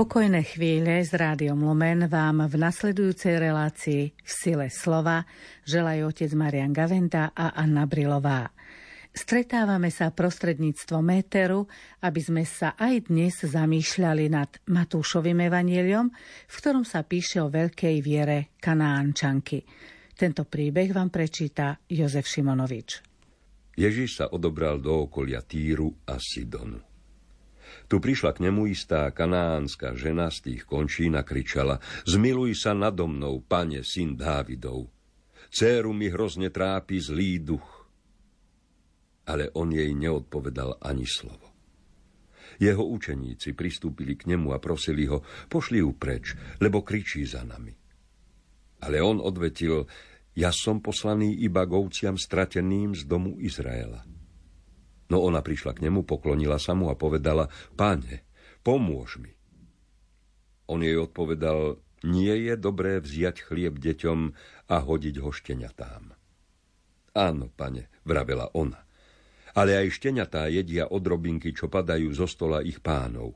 Pokojné chvíle s rádiom Lumen vám v nasledujúcej relácii v sile slova želajú otec Marian Gaventa a Anna Brilová. Stretávame sa prostredníctvom méteru, aby sme sa aj dnes zamýšľali nad Matúšovým evanieliom, v ktorom sa píše o veľkej viere Kanánčanky. Tento príbeh vám prečíta Jozef Šimonovič. Ježiš sa odobral do okolia Týru a Sidonu. Tu prišla k nemu istá kanánska žena z tých končín a kričala Zmiluj sa nado mnou, pane, syn Dávidov. Céru mi hrozne trápi zlý duch. Ale on jej neodpovedal ani slovo. Jeho učeníci pristúpili k nemu a prosili ho, pošli ju preč, lebo kričí za nami. Ale on odvetil, ja som poslaný iba govciam strateným z domu Izraela. No ona prišla k nemu, poklonila sa mu a povedala, páne, pomôž mi. On jej odpovedal, nie je dobré vziať chlieb deťom a hodiť ho šteniatám. Áno, pane, vravela ona. Ale aj šteniatá jedia odrobinky, čo padajú zo stola ich pánov.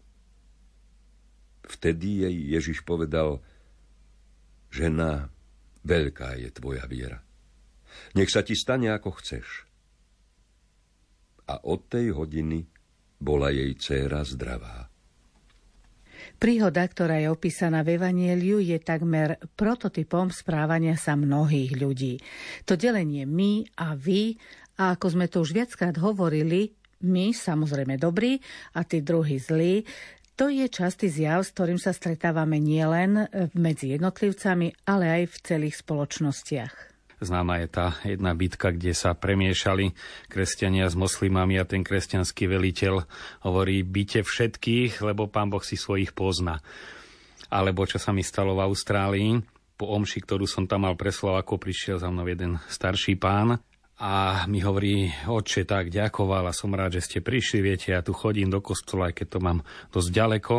Vtedy jej Ježiš povedal, žena, veľká je tvoja viera. Nech sa ti stane, ako chceš a od tej hodiny bola jej dcéra zdravá. Príhoda, ktorá je opísaná v Evanieliu, je takmer prototypom správania sa mnohých ľudí. To delenie my a vy, a ako sme to už viackrát hovorili, my samozrejme dobrí a tí druhí zlí, to je častý zjav, s ktorým sa stretávame nielen medzi jednotlivcami, ale aj v celých spoločnostiach. Známa je tá jedna bitka, kde sa premiešali kresťania s moslimami a ten kresťanský veliteľ hovorí, byte všetkých, lebo pán Boh si svojich pozná. Alebo čo sa mi stalo v Austrálii, po omši, ktorú som tam mal pre ako prišiel za mnou jeden starší pán a mi hovorí, oče, tak ďakoval a som rád, že ste prišli, viete, ja tu chodím do kostola, aj keď to mám dosť ďaleko.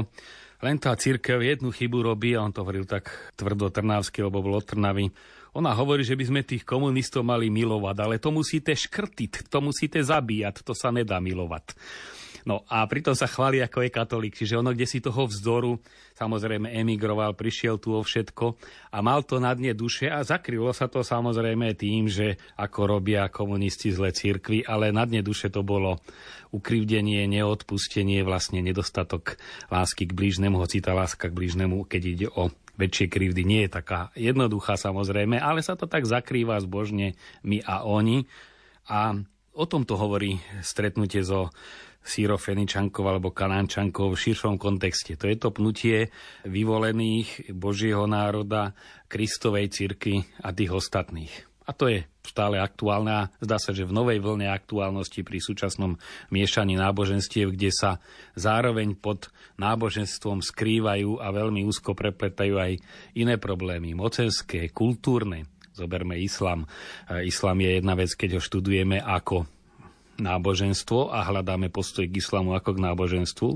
Len tá církev jednu chybu robí a on to hovoril tak tvrdo trnávsky, lebo bol Trnavy ona hovorí, že by sme tých komunistov mali milovať, ale to musíte škrtiť, to musíte zabíjať, to sa nedá milovať. No a pritom sa chváli ako je katolík, čiže ono, kde si toho vzdoru, samozrejme emigroval, prišiel tu o všetko a mal to na dne duše a zakrylo sa to samozrejme tým, že ako robia komunisti zle církvy, ale na dne duše to bolo ukrivdenie, neodpustenie, vlastne nedostatok lásky k blížnemu, hoci tá láska k blížnemu, keď ide o väčšie krivdy nie je taká jednoduchá samozrejme, ale sa to tak zakrýva zbožne my a oni. A o tomto hovorí stretnutie so sírofeničankov alebo kanánčankov v širšom kontexte. To je to pnutie vyvolených Božieho národa, Kristovej cirkvi a tých ostatných. A to je stále aktuálne a zdá sa, že v novej vlne aktuálnosti pri súčasnom miešaní náboženstiev, kde sa zároveň pod náboženstvom skrývajú a veľmi úzko prepletajú aj iné problémy, mocenské, kultúrne. Zoberme islam. Islam je jedna vec, keď ho študujeme ako náboženstvo a hľadáme postoj k islamu ako k náboženstvu.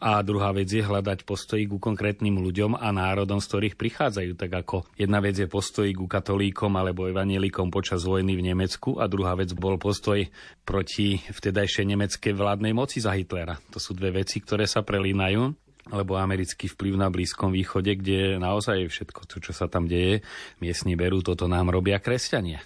A druhá vec je hľadať postoj ku konkrétnym ľuďom a národom, z ktorých prichádzajú. Tak ako jedna vec je postoj ku katolíkom alebo evanielikom počas vojny v Nemecku a druhá vec bol postoj proti vtedajšej nemeckej vládnej moci za Hitlera. To sú dve veci, ktoré sa prelínajú alebo americký vplyv na Blízkom východe, kde naozaj všetko to, čo sa tam deje, miestni berú, toto nám robia kresťania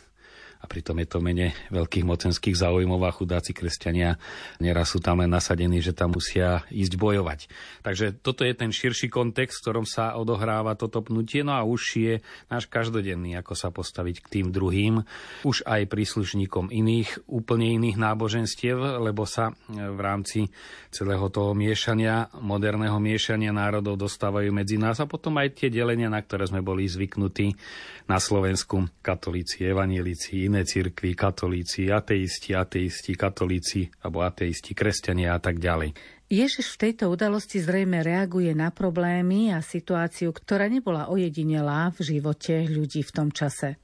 a pritom je to mene veľkých mocenských záujmov a chudáci kresťania neraz sú tam len nasadení, že tam musia ísť bojovať. Takže toto je ten širší kontext, v ktorom sa odohráva toto pnutie, no a už je náš každodenný, ako sa postaviť k tým druhým, už aj príslušníkom iných, úplne iných náboženstiev, lebo sa v rámci celého toho miešania, moderného miešania národov dostávajú medzi nás a potom aj tie delenia, na ktoré sme boli zvyknutí na Slovensku, katolíci, evanielici, iné cirkvi, katolíci, ateisti, ateisti, katolíci alebo ateisti, kresťania a tak ďalej. Ježiš v tejto udalosti zrejme reaguje na problémy a situáciu, ktorá nebola ojedinelá v živote ľudí v tom čase.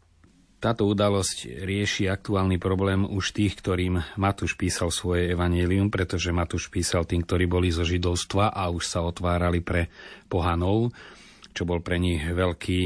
Táto udalosť rieši aktuálny problém už tých, ktorým Matúš písal svoje evanielium, pretože Matúš písal tým, ktorí boli zo židovstva a už sa otvárali pre pohanov. Čo bol pre nich veľký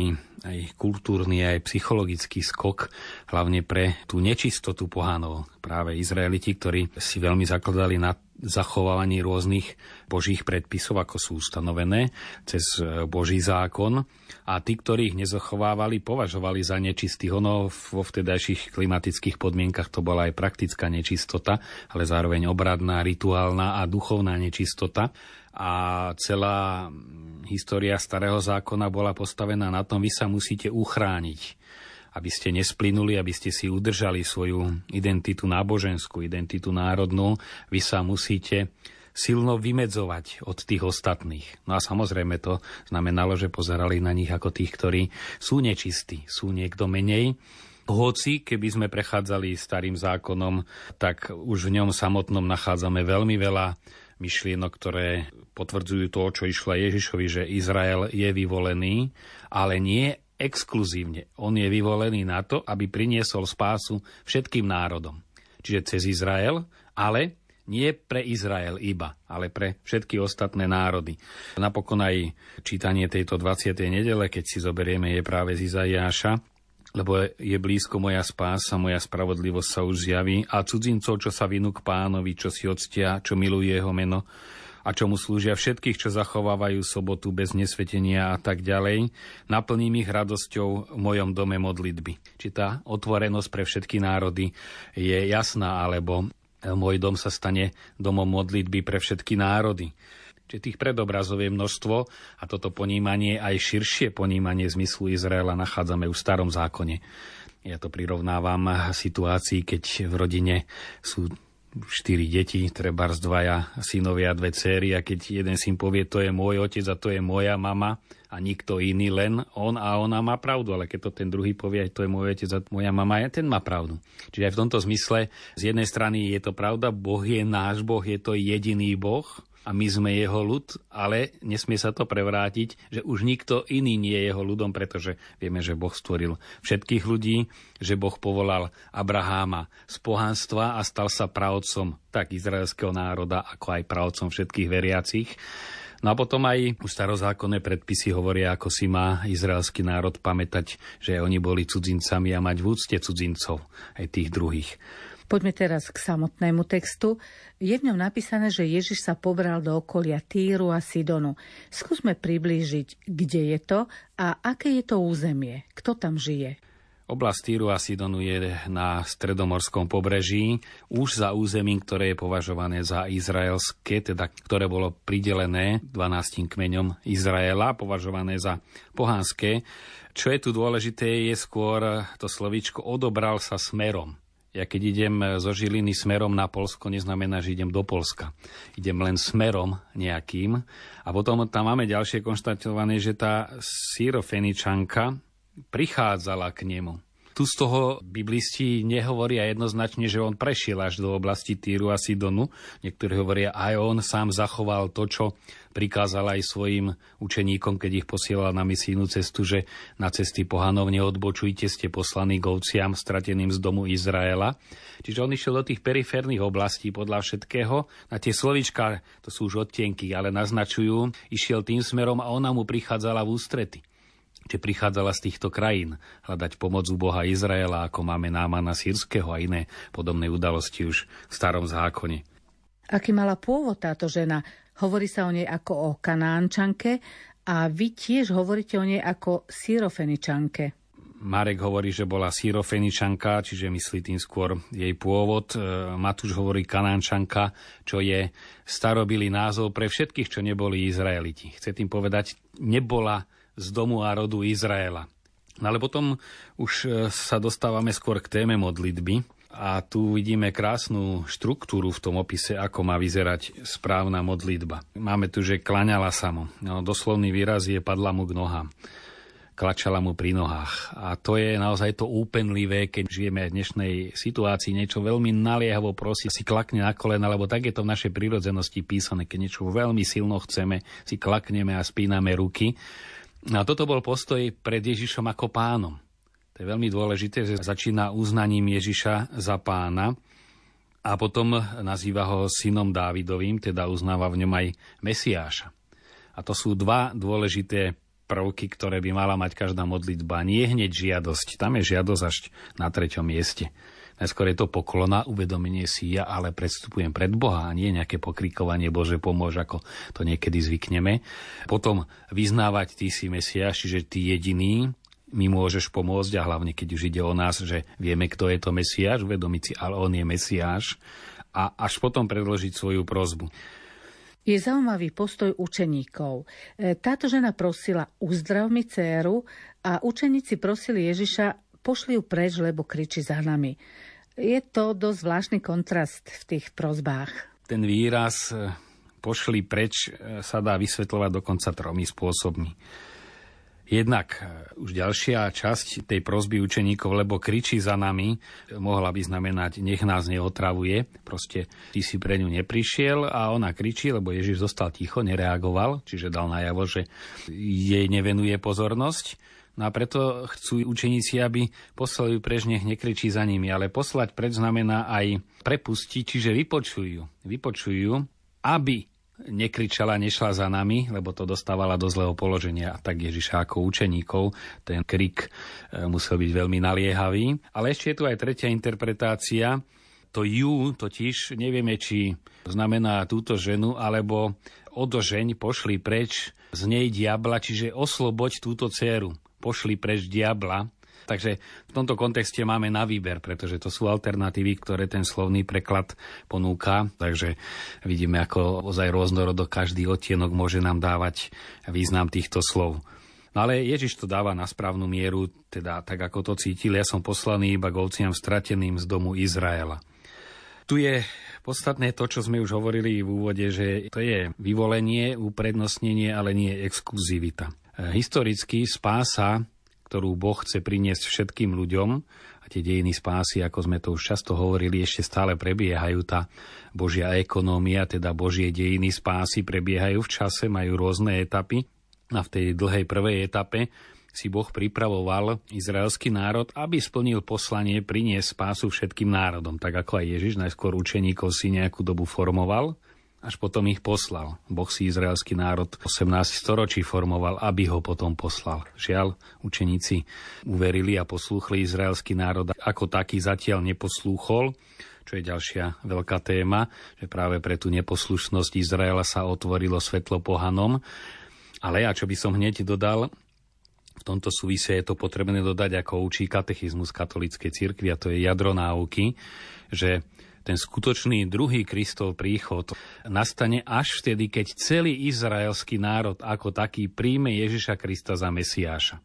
aj kultúrny, aj psychologický skok, hlavne pre tú nečistotu pohánov. Práve Izraeliti, ktorí si veľmi zakladali na zachovávaní rôznych božích predpisov, ako sú ustanovené cez e, Boží zákon. A tí, ktorí ich nezachovávali, považovali za nečistých. Ono vo vtedajších klimatických podmienkach to bola aj praktická nečistota, ale zároveň obradná, rituálna a duchovná nečistota a celá história starého zákona bola postavená na tom, vy sa musíte uchrániť, aby ste nesplynuli, aby ste si udržali svoju identitu náboženskú, identitu národnú, vy sa musíte silno vymedzovať od tých ostatných. No a samozrejme to znamenalo, že pozerali na nich ako tých, ktorí sú nečistí, sú niekto menej. Hoci, keby sme prechádzali starým zákonom, tak už v ňom samotnom nachádzame veľmi veľa myšlienok, ktoré potvrdzujú to, čo išlo Ježišovi, že Izrael je vyvolený, ale nie exkluzívne. On je vyvolený na to, aby priniesol spásu všetkým národom. Čiže cez Izrael, ale nie pre Izrael iba, ale pre všetky ostatné národy. Napokon aj čítanie tejto 20. nedele, keď si zoberieme, je práve z Izajáša, lebo je blízko moja spása, moja spravodlivosť sa už zjaví a cudzincov, čo sa vinú k pánovi, čo si odstia, čo milujú jeho meno a čo mu slúžia všetkých, čo zachovávajú sobotu bez nesvetenia a tak ďalej, naplním ich radosťou v mojom dome modlitby. Či tá otvorenosť pre všetky národy je jasná, alebo môj dom sa stane domom modlitby pre všetky národy. Čiže tých predobrazov je množstvo a toto ponímanie, aj širšie ponímanie zmyslu Izraela nachádzame v starom zákone. Ja to prirovnávam situácii, keď v rodine sú štyri deti, treba dvaja synovia, dve céry a keď jeden syn povie, to je môj otec a to je moja mama a nikto iný, len on a ona má pravdu, ale keď to ten druhý povie, to je môj otec a moja mama, ten má pravdu. Čiže aj v tomto zmysle z jednej strany je to pravda, Boh je náš Boh, je to jediný Boh, a my sme jeho ľud, ale nesmie sa to prevrátiť, že už nikto iný nie je jeho ľudom, pretože vieme, že Boh stvoril všetkých ľudí, že Boh povolal Abraháma z pohanstva a stal sa pravcom tak izraelského národa, ako aj pravcom všetkých veriacich. No a potom aj už starozákonné predpisy hovoria, ako si má izraelský národ pamätať, že oni boli cudzincami a mať v úcte cudzincov, aj tých druhých. Poďme teraz k samotnému textu. Je v ňom napísané, že Ježiš sa pobral do okolia Týru a Sidonu. Skúsme priblížiť, kde je to a aké je to územie. Kto tam žije? Oblasť Týru a Sidonu je na stredomorskom pobreží, už za územím, ktoré je považované za izraelské, teda ktoré bolo pridelené 12 kmeňom Izraela, považované za pohanské. Čo je tu dôležité, je skôr to slovíčko odobral sa smerom. Ja keď idem zo Žiliny smerom na Polsko, neznamená, že idem do Polska. Idem len smerom nejakým. A potom tam máme ďalšie konštatované, že tá sírofeničanka prichádzala k nemu. Tu z toho biblisti nehovoria jednoznačne, že on prešiel až do oblasti Týru a Sidonu. Niektorí hovoria, aj on sám zachoval to, čo prikázal aj svojim učeníkom, keď ich posielal na misijnú cestu, že na cesty pohanov neodbočujte, ste poslaní k strateným z domu Izraela. Čiže on išiel do tých periférnych oblastí podľa všetkého. Na tie slovička, to sú už odtienky, ale naznačujú, išiel tým smerom a ona mu prichádzala v ústrety že prichádzala z týchto krajín hľadať pomoc u Boha Izraela, ako máme Námana sírskeho a iné podobné udalosti už v starom zákone. Aký mala pôvod táto žena? Hovorí sa o nej ako o kanánčanke a vy tiež hovoríte o nej ako sírofeničanke. Marek hovorí, že bola sírofeničanka, čiže myslí tým skôr jej pôvod. E, Matúš hovorí kanánčanka, čo je starobilý názov pre všetkých, čo neboli Izraeliti. Chce tým povedať, nebola z domu a rodu Izraela. No ale potom už e, sa dostávame skôr k téme modlitby a tu vidíme krásnu štruktúru v tom opise, ako má vyzerať správna modlitba. Máme tu, že klaňala sa mu. No, doslovný výraz je padla mu k nohám klačala mu pri nohách. A to je naozaj to úpenlivé, keď žijeme v dnešnej situácii, niečo veľmi naliehavo prosí, si klakne na kolena, lebo tak je to v našej prírodzenosti písané, keď niečo veľmi silno chceme, si klakneme a spíname ruky. No a toto bol postoj pred Ježišom ako pánom. To je veľmi dôležité, že začína uznaním Ježiša za pána a potom nazýva ho synom Dávidovým, teda uznáva v ňom aj Mesiáša. A to sú dva dôležité prvky, ktoré by mala mať každá modlitba. Nie hneď žiadosť. Tam je žiadosť až na treťom mieste. Najskôr je to poklona, uvedomenie si ja, ale predstupujem pred Boha a nie nejaké pokrikovanie Bože pomôž, ako to niekedy zvykneme. Potom vyznávať ty si Mesiáš, čiže ty jediný, mi môžeš pomôcť a hlavne keď už ide o nás, že vieme, kto je to Mesiáš, uvedomiť si, ale on je Mesiáš a až potom predložiť svoju prozbu. Je zaujímavý postoj učeníkov. E, táto žena prosila, uzdrav mi dceru a učeníci prosili Ježiša, pošli ju preč, lebo kričí za nami. Je to dosť zvláštny kontrast v tých prozbách. Ten výraz e, pošli preč e, sa dá vysvetľovať dokonca tromi spôsobmi. Jednak e, už ďalšia časť tej prozby učeníkov, lebo kričí za nami, mohla by znamenať, nech nás neotravuje. Proste ty si pre ňu neprišiel a ona kričí, lebo Ježiš zostal ticho, nereagoval, čiže dal najavo, že jej nevenuje pozornosť. No a preto chcú učeníci, aby poslali preč, nekričí za nimi. Ale poslať preč znamená aj prepustiť, čiže vypočujú. Vypočujú, aby nekričala, nešla za nami, lebo to dostávala do zlého položenia. A tak Ježiša ako učeníkov, ten krik e, musel byť veľmi naliehavý. Ale ešte je tu aj tretia interpretácia. To ju totiž nevieme, či znamená túto ženu, alebo odožeň, pošli preč z nej diabla, čiže osloboď túto dceru pošli preč diabla. Takže v tomto kontexte máme na výber, pretože to sú alternatívy, ktoré ten slovný preklad ponúka. Takže vidíme, ako ozaj rôznorodo každý odtienok môže nám dávať význam týchto slov. No ale Ježiš to dáva na správnu mieru, teda tak ako to cítil, ja som poslaný iba k ovciam strateným z domu Izraela. Tu je podstatné to, čo sme už hovorili v úvode, že to je vyvolenie, uprednostnenie, ale nie exkluzivita. Historicky spása, ktorú Boh chce priniesť všetkým ľuďom, a tie dejiny spásy, ako sme to už často hovorili, ešte stále prebiehajú. Tá Božia ekonómia, teda Božie dejiny spásy prebiehajú v čase, majú rôzne etapy. A v tej dlhej prvej etape si Boh pripravoval izraelský národ, aby splnil poslanie priniesť spásu všetkým národom. Tak ako aj Ježiš najskôr učeníkov si nejakú dobu formoval, až potom ich poslal. Boh si izraelský národ 18 storočí formoval, aby ho potom poslal. Žiaľ, učeníci uverili a poslúchli izraelský národ ako taký zatiaľ neposlúchol, čo je ďalšia veľká téma, že práve pre tú neposlušnosť Izraela sa otvorilo svetlo pohanom. Ale ja, čo by som hneď dodal, v tomto súvise je to potrebné dodať, ako učí katechizmus katolíckej cirkvi, a to je jadro náuky, že ten skutočný druhý Kristov príchod nastane až vtedy, keď celý izraelský národ ako taký príjme Ježiša Krista za Mesiáša.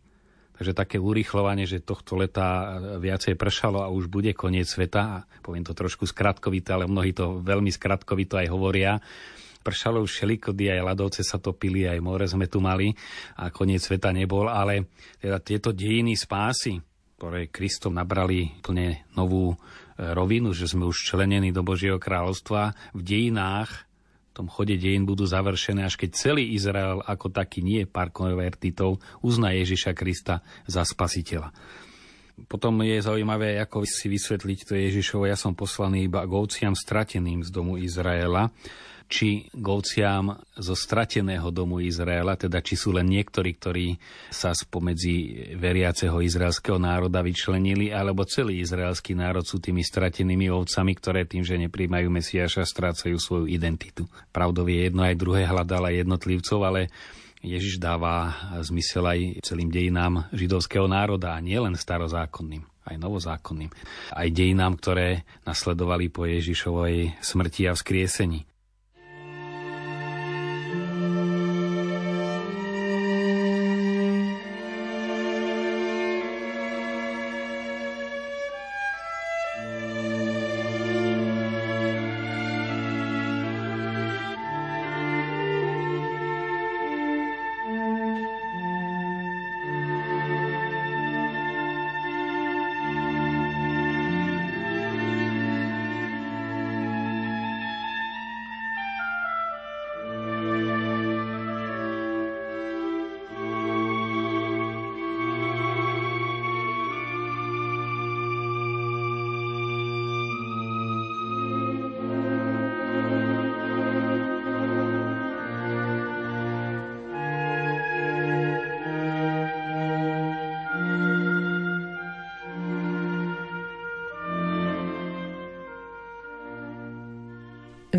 Takže také urýchlovanie, že tohto leta viacej pršalo a už bude koniec sveta, poviem to trošku skratkovito, ale mnohí to veľmi skratkovito aj hovoria, pršalo už šelikody, aj ľadovce sa topili, aj more sme tu mali a koniec sveta nebol, ale teda tieto dejiny spásy, ktoré Kristom nabrali plne novú rovinu, že sme už členení do Božieho kráľovstva, v dejinách, v tom chode dejín budú završené, až keď celý Izrael ako taký nie pár konvertitov uzná Ježiša Krista za spasiteľa. Potom je zaujímavé, ako si vysvetliť to Ježišovo, ja som poslaný iba k ovciam strateným z domu Izraela či govciam zo strateného domu Izraela, teda či sú len niektorí, ktorí sa spomedzi veriaceho izraelského národa vyčlenili, alebo celý izraelský národ sú tými stratenými ovcami, ktoré tým, že nepríjmajú Mesiaša, strácajú svoju identitu. Pravdou je jedno aj druhé hľadala jednotlivcov, ale Ježiš dáva zmysel aj celým dejinám židovského národa, a nie len starozákonným aj novozákonným, aj dejinám, ktoré nasledovali po Ježišovej smrti a vzkriesení.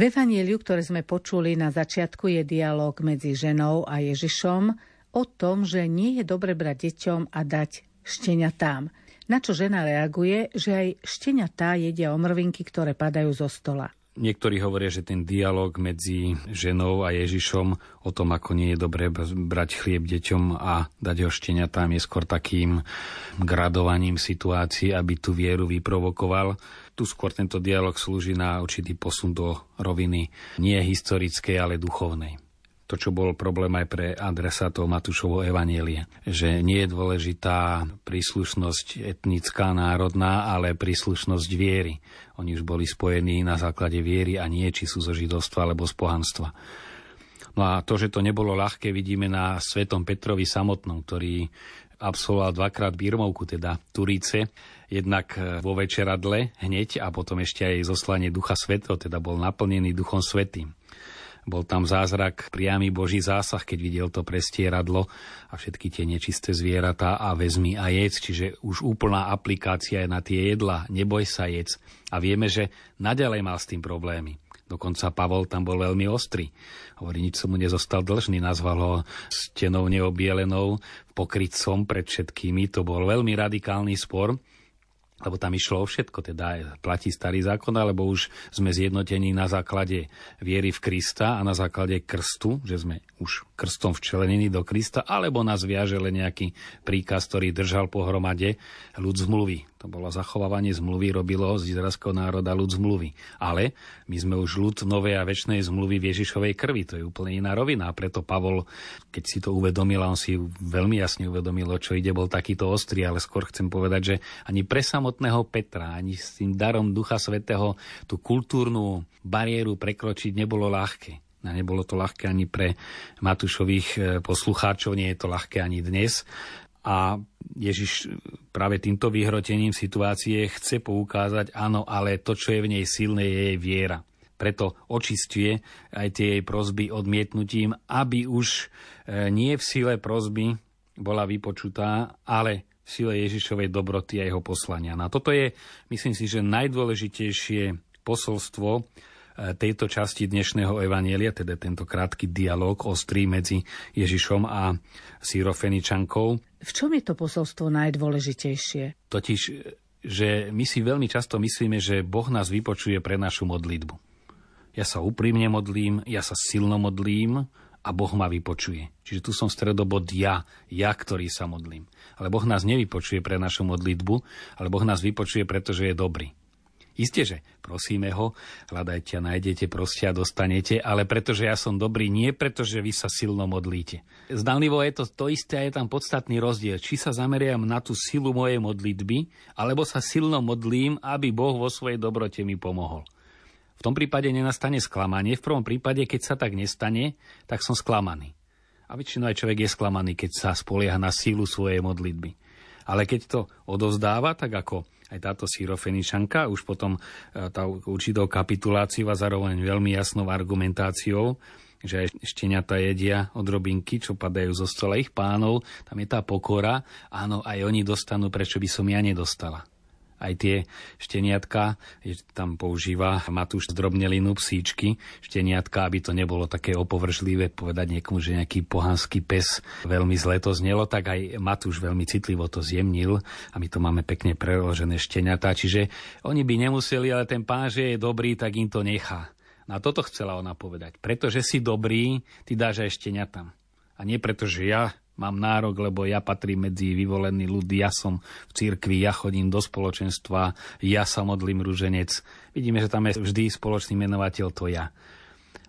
V Evanieliu, ktoré sme počuli na začiatku, je dialog medzi ženou a Ježišom o tom, že nie je dobre brať deťom a dať šteniatám. Na čo žena reaguje, že aj šteniatá jedia omrvinky, ktoré padajú zo stola. Niektorí hovoria, že ten dialog medzi ženou a Ježišom o tom, ako nie je dobré brať chlieb deťom a dať ho šteniatám, je skôr takým gradovaním situácií, aby tú vieru vyprovokoval. Tu skôr tento dialog slúži na určitý posun do roviny nie historickej, ale duchovnej to, čo bol problém aj pre adresátov Matúšovo evanielie. Že nie je dôležitá príslušnosť etnická, národná, ale príslušnosť viery. Oni už boli spojení na základe viery a nie či sú zo židovstva alebo z pohanstva. No a to, že to nebolo ľahké, vidíme na svetom Petrovi samotnom, ktorý absolvoval dvakrát Birmovku, teda Turíce, jednak vo večeradle hneď a potom ešte aj zoslanie Ducha Svetého, teda bol naplnený Duchom Svetým. Bol tam zázrak, priamy Boží zásah, keď videl to prestieradlo a všetky tie nečisté zvieratá a vezmi a jedz, čiže už úplná aplikácia je na tie jedla, neboj sa jedz. A vieme, že naďalej mal s tým problémy. Dokonca Pavol tam bol veľmi ostrý. Hovorí, nič som mu nezostal dlžný, nazval ho stenou neobielenou, pokrytcom pred všetkými. To bol veľmi radikálny spor lebo tam išlo o všetko, teda platí starý zákon, alebo už sme zjednotení na základe viery v Krista a na základe krstu, že sme už krstom včlenení do Krista, alebo nás viaže len nejaký príkaz, ktorý držal pohromade ľud zmluvy. To bolo zachovávanie zmluvy, robilo z izraelského národa ľud zmluvy. Ale my sme už ľud novej a väčšnej zmluvy v Ježišovej krvi. To je úplne iná rovina. A preto Pavol, keď si to uvedomil, on si veľmi jasne uvedomil, čo ide, bol takýto ostrý, ale skôr chcem povedať, že ani pre samotného Petra, ani s tým darom Ducha Svetého tú kultúrnu bariéru prekročiť nebolo ľahké. A nebolo to ľahké ani pre Matúšových eh, poslucháčov, nie je to ľahké ani dnes. A Ježiš práve týmto vyhrotením situácie chce poukázať, áno, ale to, čo je v nej silné, je jej viera. Preto očistuje aj tie jej prozby odmietnutím, aby už e, nie v sile prozby bola vypočutá, ale v sile Ježišovej dobroty a jeho poslania. No a toto je, myslím si, že najdôležitejšie posolstvo tejto časti dnešného evanielia, teda tento krátky dialog ostrý medzi Ježišom a Syrofeničankou. V čom je to posolstvo najdôležitejšie? Totiž, že my si veľmi často myslíme, že Boh nás vypočuje pre našu modlitbu. Ja sa úprimne modlím, ja sa silno modlím a Boh ma vypočuje. Čiže tu som stredobod ja, ja, ktorý sa modlím. Ale Boh nás nevypočuje pre našu modlitbu, ale Boh nás vypočuje, pretože je dobrý. Isté, že prosíme ho, hľadajte a nájdete, proste a dostanete, ale pretože ja som dobrý, nie preto, že vy sa silno modlíte. Zdanlivo je to to isté a je tam podstatný rozdiel. Či sa zameriam na tú silu mojej modlitby, alebo sa silno modlím, aby Boh vo svojej dobrote mi pomohol. V tom prípade nenastane sklamanie. V prvom prípade, keď sa tak nestane, tak som sklamaný. A väčšinou aj človek je sklamaný, keď sa spolieha na sílu svojej modlitby. Ale keď to odozdáva, tak ako aj táto sírofenišanka, už potom e, tá určitou kapituláciou a zároveň veľmi jasnou argumentáciou, že aj šteniata jedia od robinky, čo padajú zo stola ich pánov, tam je tá pokora, áno, aj oni dostanú, prečo by som ja nedostala aj tie šteniatka, tam používa Matúš zdrobnelinu psíčky, šteniatka, aby to nebolo také opovržlivé povedať niekomu, že nejaký pohanský pes veľmi zle to znelo, tak aj Matúš veľmi citlivo to zjemnil a my to máme pekne preložené šteniatá, čiže oni by nemuseli, ale ten pán, že je dobrý, tak im to nechá. Na toto chcela ona povedať. Pretože si dobrý, ty dáš aj šteniatám. A nie preto, že ja mám nárok, lebo ja patrím medzi vyvolený ľud, ja som v cirkvi, ja chodím do spoločenstva, ja sa modlím rúženec. Vidíme, že tam je vždy spoločný menovateľ to ja.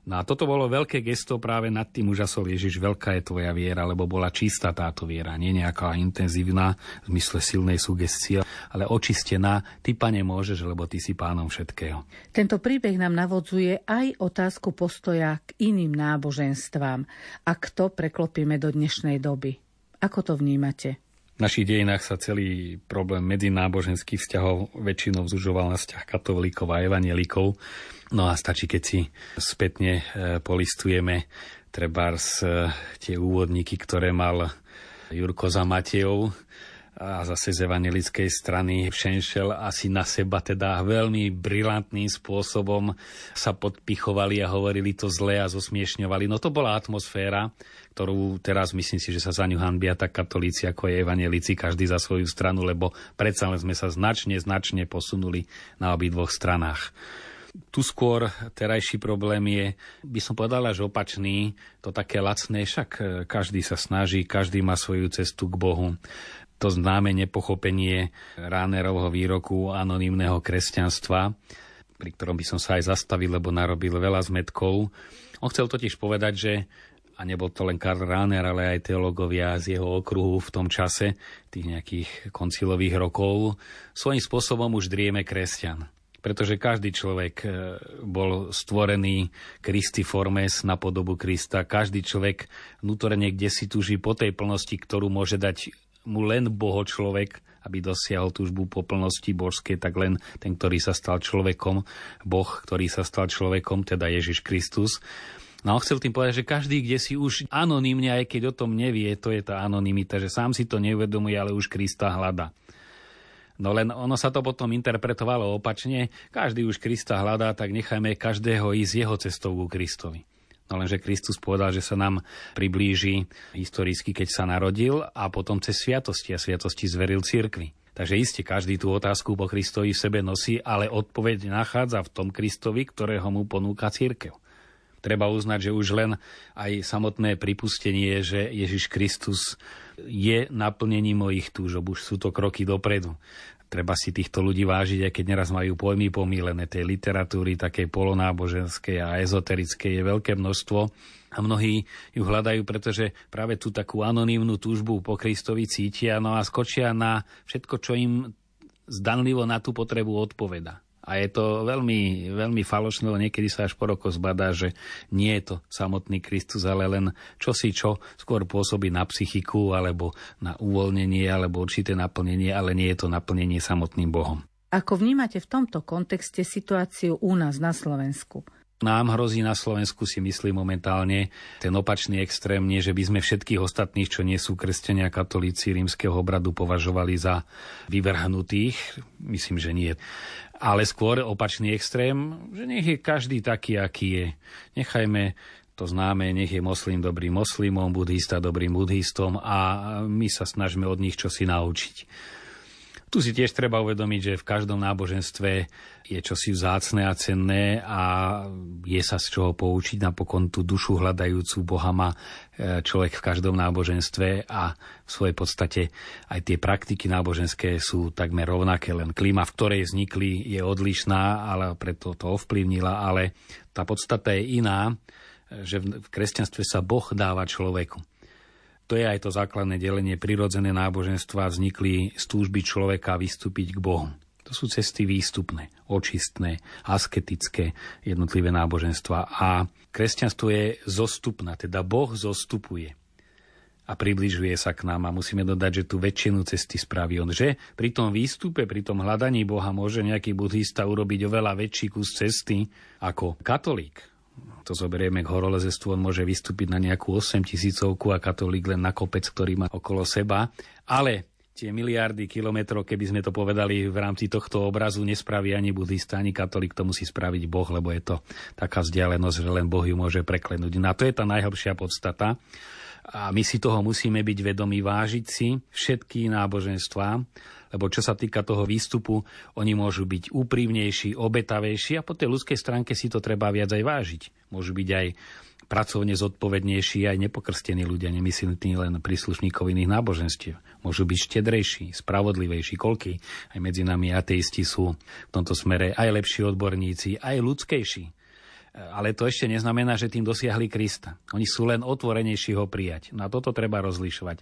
No a toto bolo veľké gesto práve nad tým úžasol Ježiš, veľká je tvoja viera, lebo bola čistá táto viera, nie nejaká intenzívna v mysle silnej sugestie, ale očistená, ty pane môžeš, lebo ty si pánom všetkého. Tento príbeh nám navodzuje aj otázku postoja k iným náboženstvám. A kto preklopíme do dnešnej doby? Ako to vnímate? V našich dejinách sa celý problém medzináboženských vzťahov väčšinou zužoval na vzťah katolíkov a evanielikov No a stačí, keď si spätne e, polistujeme trebárs e, tie úvodníky, ktoré mal Jurko za Matejov a zase z evangelickej strany Šenšel asi na seba teda veľmi brilantným spôsobom sa podpichovali a hovorili to zle a zosmiešňovali. No to bola atmosféra, ktorú teraz myslím si, že sa za ňu hanbia tak katolíci ako aj evangelici, každý za svoju stranu, lebo predsa len sme sa značne, značne posunuli na obidvoch stranách. Tu skôr terajší problém je, by som povedala, že opačný, to také lacné, však každý sa snaží, každý má svoju cestu k Bohu to známe nepochopenie Ránerovho výroku anonimného kresťanstva, pri ktorom by som sa aj zastavil, lebo narobil veľa zmetkov. On chcel totiž povedať, že a nebol to len Karl Rahner, ale aj teológovia z jeho okruhu v tom čase, tých nejakých koncilových rokov, svojím spôsobom už drieme kresťan. Pretože každý človek e, bol stvorený Christi Formes na podobu Krista. Každý človek vnútorne kde si túži po tej plnosti, ktorú môže dať mu len Boho človek, aby dosiahol túžbu po plnosti božskej, tak len ten, ktorý sa stal človekom, Boh, ktorý sa stal človekom, teda Ježiš Kristus. No a chcel tým povedať, že každý, kde si už anonymne, aj keď o tom nevie, to je tá anonimita, že sám si to neuvedomuje, ale už Krista hľada. No len ono sa to potom interpretovalo opačne. Každý už Krista hľadá, tak nechajme každého ísť jeho cestou ku Kristovi. No lenže Kristus povedal, že sa nám priblíži historicky, keď sa narodil a potom cez sviatosti a sviatosti zveril cirkvi. Takže iste každý tú otázku po Kristovi v sebe nosí, ale odpoveď nachádza v tom Kristovi, ktorého mu ponúka církev. Treba uznať, že už len aj samotné pripustenie, že Ježiš Kristus je naplnením mojich túžob, už sú to kroky dopredu treba si týchto ľudí vážiť, aj keď neraz majú pojmy pomílené. Tej literatúry, takej polonáboženskej a ezoterickej je veľké množstvo a mnohí ju hľadajú, pretože práve tú takú anonívnu túžbu po Kristovi cítia no a skočia na všetko, čo im zdanlivo na tú potrebu odpoveda. A je to veľmi, veľmi falošné, lebo niekedy sa až po roko zbadá, že nie je to samotný Kristus, ale len čosi, čo skôr pôsobí na psychiku, alebo na uvoľnenie, alebo určité naplnenie, ale nie je to naplnenie samotným Bohom. Ako vnímate v tomto kontexte situáciu u nás na Slovensku? Nám hrozí na Slovensku, si myslím momentálne, ten opačný extrém, nie že by sme všetkých ostatných, čo nie sú kresťania katolíci rímskeho obradu, považovali za vyvrhnutých. Myslím, že nie. Ale skôr opačný extrém, že nech je každý taký, aký je. Nechajme to známe, nech je moslim dobrým moslimom, budhista dobrým budhistom a my sa snažíme od nich čosi naučiť. Tu si tiež treba uvedomiť, že v každom náboženstve je čosi vzácne a cenné a je sa z čoho poučiť. Napokon tú dušu hľadajúcu Boha má e, človek v každom náboženstve a v svojej podstate aj tie praktiky náboženské sú takmer rovnaké, len klíma, v ktorej vznikli, je odlišná, ale preto to ovplyvnila, ale tá podstata je iná, že v kresťanstve sa Boh dáva človeku. To je aj to základné delenie. Prirodzené náboženstva vznikli z túžby človeka vystúpiť k Bohu. To sú cesty výstupné, očistné, asketické jednotlivé náboženstva. A kresťanstvo je zostupná, teda Boh zostupuje a približuje sa k nám a musíme dodať, že tu väčšinu cesty spraví on. Že pri tom výstupe, pri tom hľadaní Boha môže nejaký buddhista urobiť oveľa väčší kus cesty ako katolík to zoberieme k horolezestvu, on môže vystúpiť na nejakú 8 tisícovku a katolík len na kopec, ktorý má okolo seba. Ale tie miliardy kilometrov, keby sme to povedali v rámci tohto obrazu, nespraví ani buddhista, ani katolík, to musí spraviť Boh, lebo je to taká vzdialenosť, že len Boh ju môže preklenúť. Na to je tá najhlbšia podstata. A my si toho musíme byť vedomí, vážiť si všetky náboženstvá, lebo čo sa týka toho výstupu, oni môžu byť úprimnejší, obetavejší a po tej ľudskej stránke si to treba viac aj vážiť. Môžu byť aj pracovne zodpovednejší aj nepokrstení ľudia, nemyslím len príslušníkov iných náboženstiev. Môžu byť štedrejší, spravodlivejší, koľky aj medzi nami ateisti sú v tomto smere aj lepší odborníci, aj ľudskejší. Ale to ešte neznamená, že tým dosiahli Krista. Oni sú len otvorenejší ho prijať. Na toto treba rozlišovať.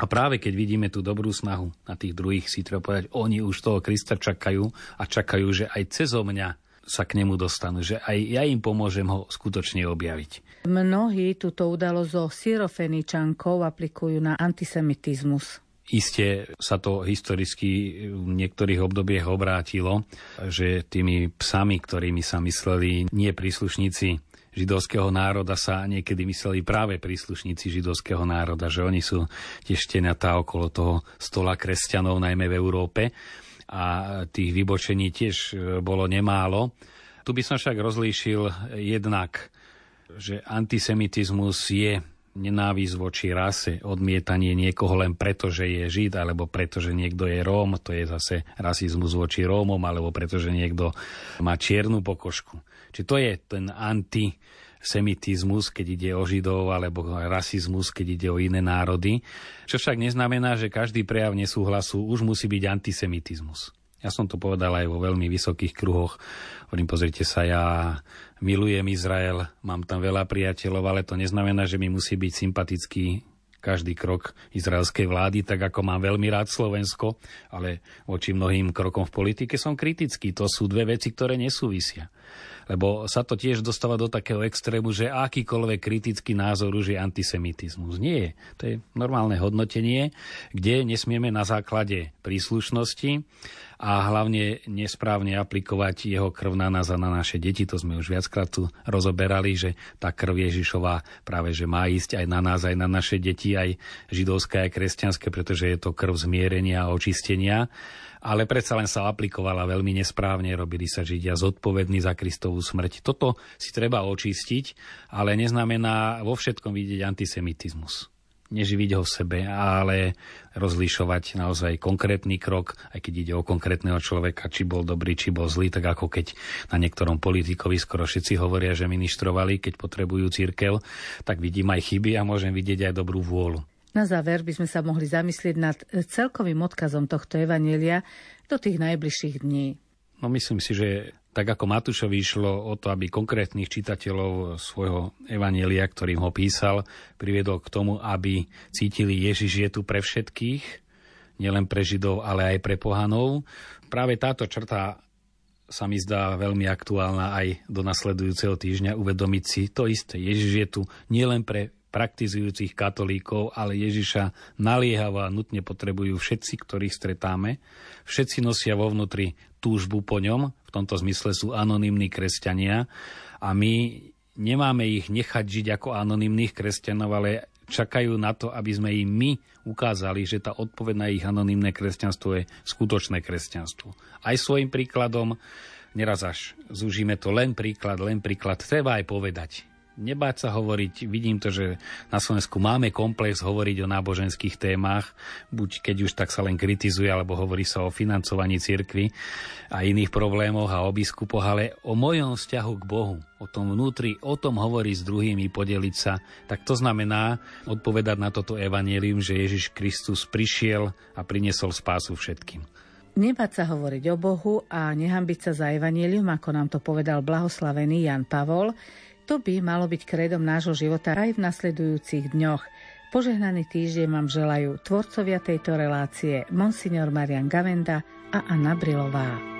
A práve keď vidíme tú dobrú snahu na tých druhých, si treba povedať, oni už toho Krista čakajú a čakajú, že aj cez mňa sa k nemu dostanú, že aj ja im pomôžem ho skutočne objaviť. Mnohí túto udalosť so syrofeničankou aplikujú na antisemitizmus. Isté sa to historicky v niektorých obdobiach obrátilo, že tými psami, ktorými sa mysleli nie príslušníci židovského národa sa niekedy mysleli práve príslušníci židovského národa, že oni sú tiež tenatá okolo toho stola kresťanov, najmä v Európe. A tých vybočení tiež e, bolo nemálo. Tu by som však rozlíšil jednak, že antisemitizmus je nenávisť voči rase, odmietanie niekoho len preto, že je Žid, alebo preto, že niekto je Róm, to je zase rasizmus voči Rómom, alebo preto, že niekto má čiernu pokožku. Či to je ten antisemitizmus, keď ide o Židov, alebo rasizmus, keď ide o iné národy. Čo však neznamená, že každý prejav nesúhlasu už musí byť antisemitizmus. Ja som to povedal aj vo veľmi vysokých kruhoch. Hovorím, pozrite sa, ja milujem Izrael, mám tam veľa priateľov, ale to neznamená, že mi musí byť sympatický každý krok izraelskej vlády, tak ako mám veľmi rád Slovensko, ale voči mnohým krokom v politike som kritický. To sú dve veci, ktoré nesúvisia. Lebo sa to tiež dostáva do takého extrému, že akýkoľvek kritický názor už je antisemitizmus. Nie. To je normálne hodnotenie, kde nesmieme na základe príslušnosti a hlavne nesprávne aplikovať jeho krv na nás a na naše deti. To sme už viackrát tu rozoberali, že tá krv Ježišová práve že má ísť aj na nás, aj na naše deti, aj židovské, aj kresťanské, pretože je to krv zmierenia a očistenia ale predsa len sa aplikovala veľmi nesprávne, robili sa Židia zodpovední za Kristovú smrť. Toto si treba očistiť, ale neznamená vo všetkom vidieť antisemitizmus neživiť ho v sebe, ale rozlišovať naozaj konkrétny krok, aj keď ide o konkrétneho človeka, či bol dobrý, či bol zlý, tak ako keď na niektorom politikovi skoro všetci hovoria, že ministrovali, keď potrebujú církev, tak vidím aj chyby a môžem vidieť aj dobrú vôľu. Na záver by sme sa mohli zamyslieť nad celkovým odkazom tohto evanielia do tých najbližších dní. No myslím si, že tak ako Matúšovi išlo o to, aby konkrétnych čitateľov svojho evanielia, ktorým ho písal, priviedol k tomu, aby cítili Ježiš je tu pre všetkých, nielen pre Židov, ale aj pre pohanov. Práve táto črta sa mi zdá veľmi aktuálna aj do nasledujúceho týždňa uvedomiť si to isté. Ježiš je tu nielen pre praktizujúcich katolíkov, ale Ježiša naliehavo a nutne potrebujú všetci, ktorých stretáme. Všetci nosia vo vnútri túžbu po ňom, v tomto zmysle sú anonimní kresťania a my nemáme ich nechať žiť ako anonimných kresťanov, ale čakajú na to, aby sme im my ukázali, že tá odpoveď na ich anonimné kresťanstvo je skutočné kresťanstvo. Aj svojim príkladom, neraz až zúžime to len príklad, len príklad, treba aj povedať nebáť sa hovoriť. Vidím to, že na Slovensku máme komplex hovoriť o náboženských témach, buď keď už tak sa len kritizuje, alebo hovorí sa o financovaní cirkvy a iných problémoch a o biskupoch, ale o mojom vzťahu k Bohu, o tom vnútri, o tom hovoriť s druhými, podeliť sa, tak to znamená odpovedať na toto evanelium, že Ježiš Kristus prišiel a priniesol spásu všetkým. Nebáť sa hovoriť o Bohu a nehambiť sa za evanelium, ako nám to povedal blahoslavený Jan Pavol, to by malo byť kredom nášho života aj v nasledujúcich dňoch. Požehnaný týždeň vám želajú tvorcovia tejto relácie Monsignor Marian Gavenda a Anna Brilová.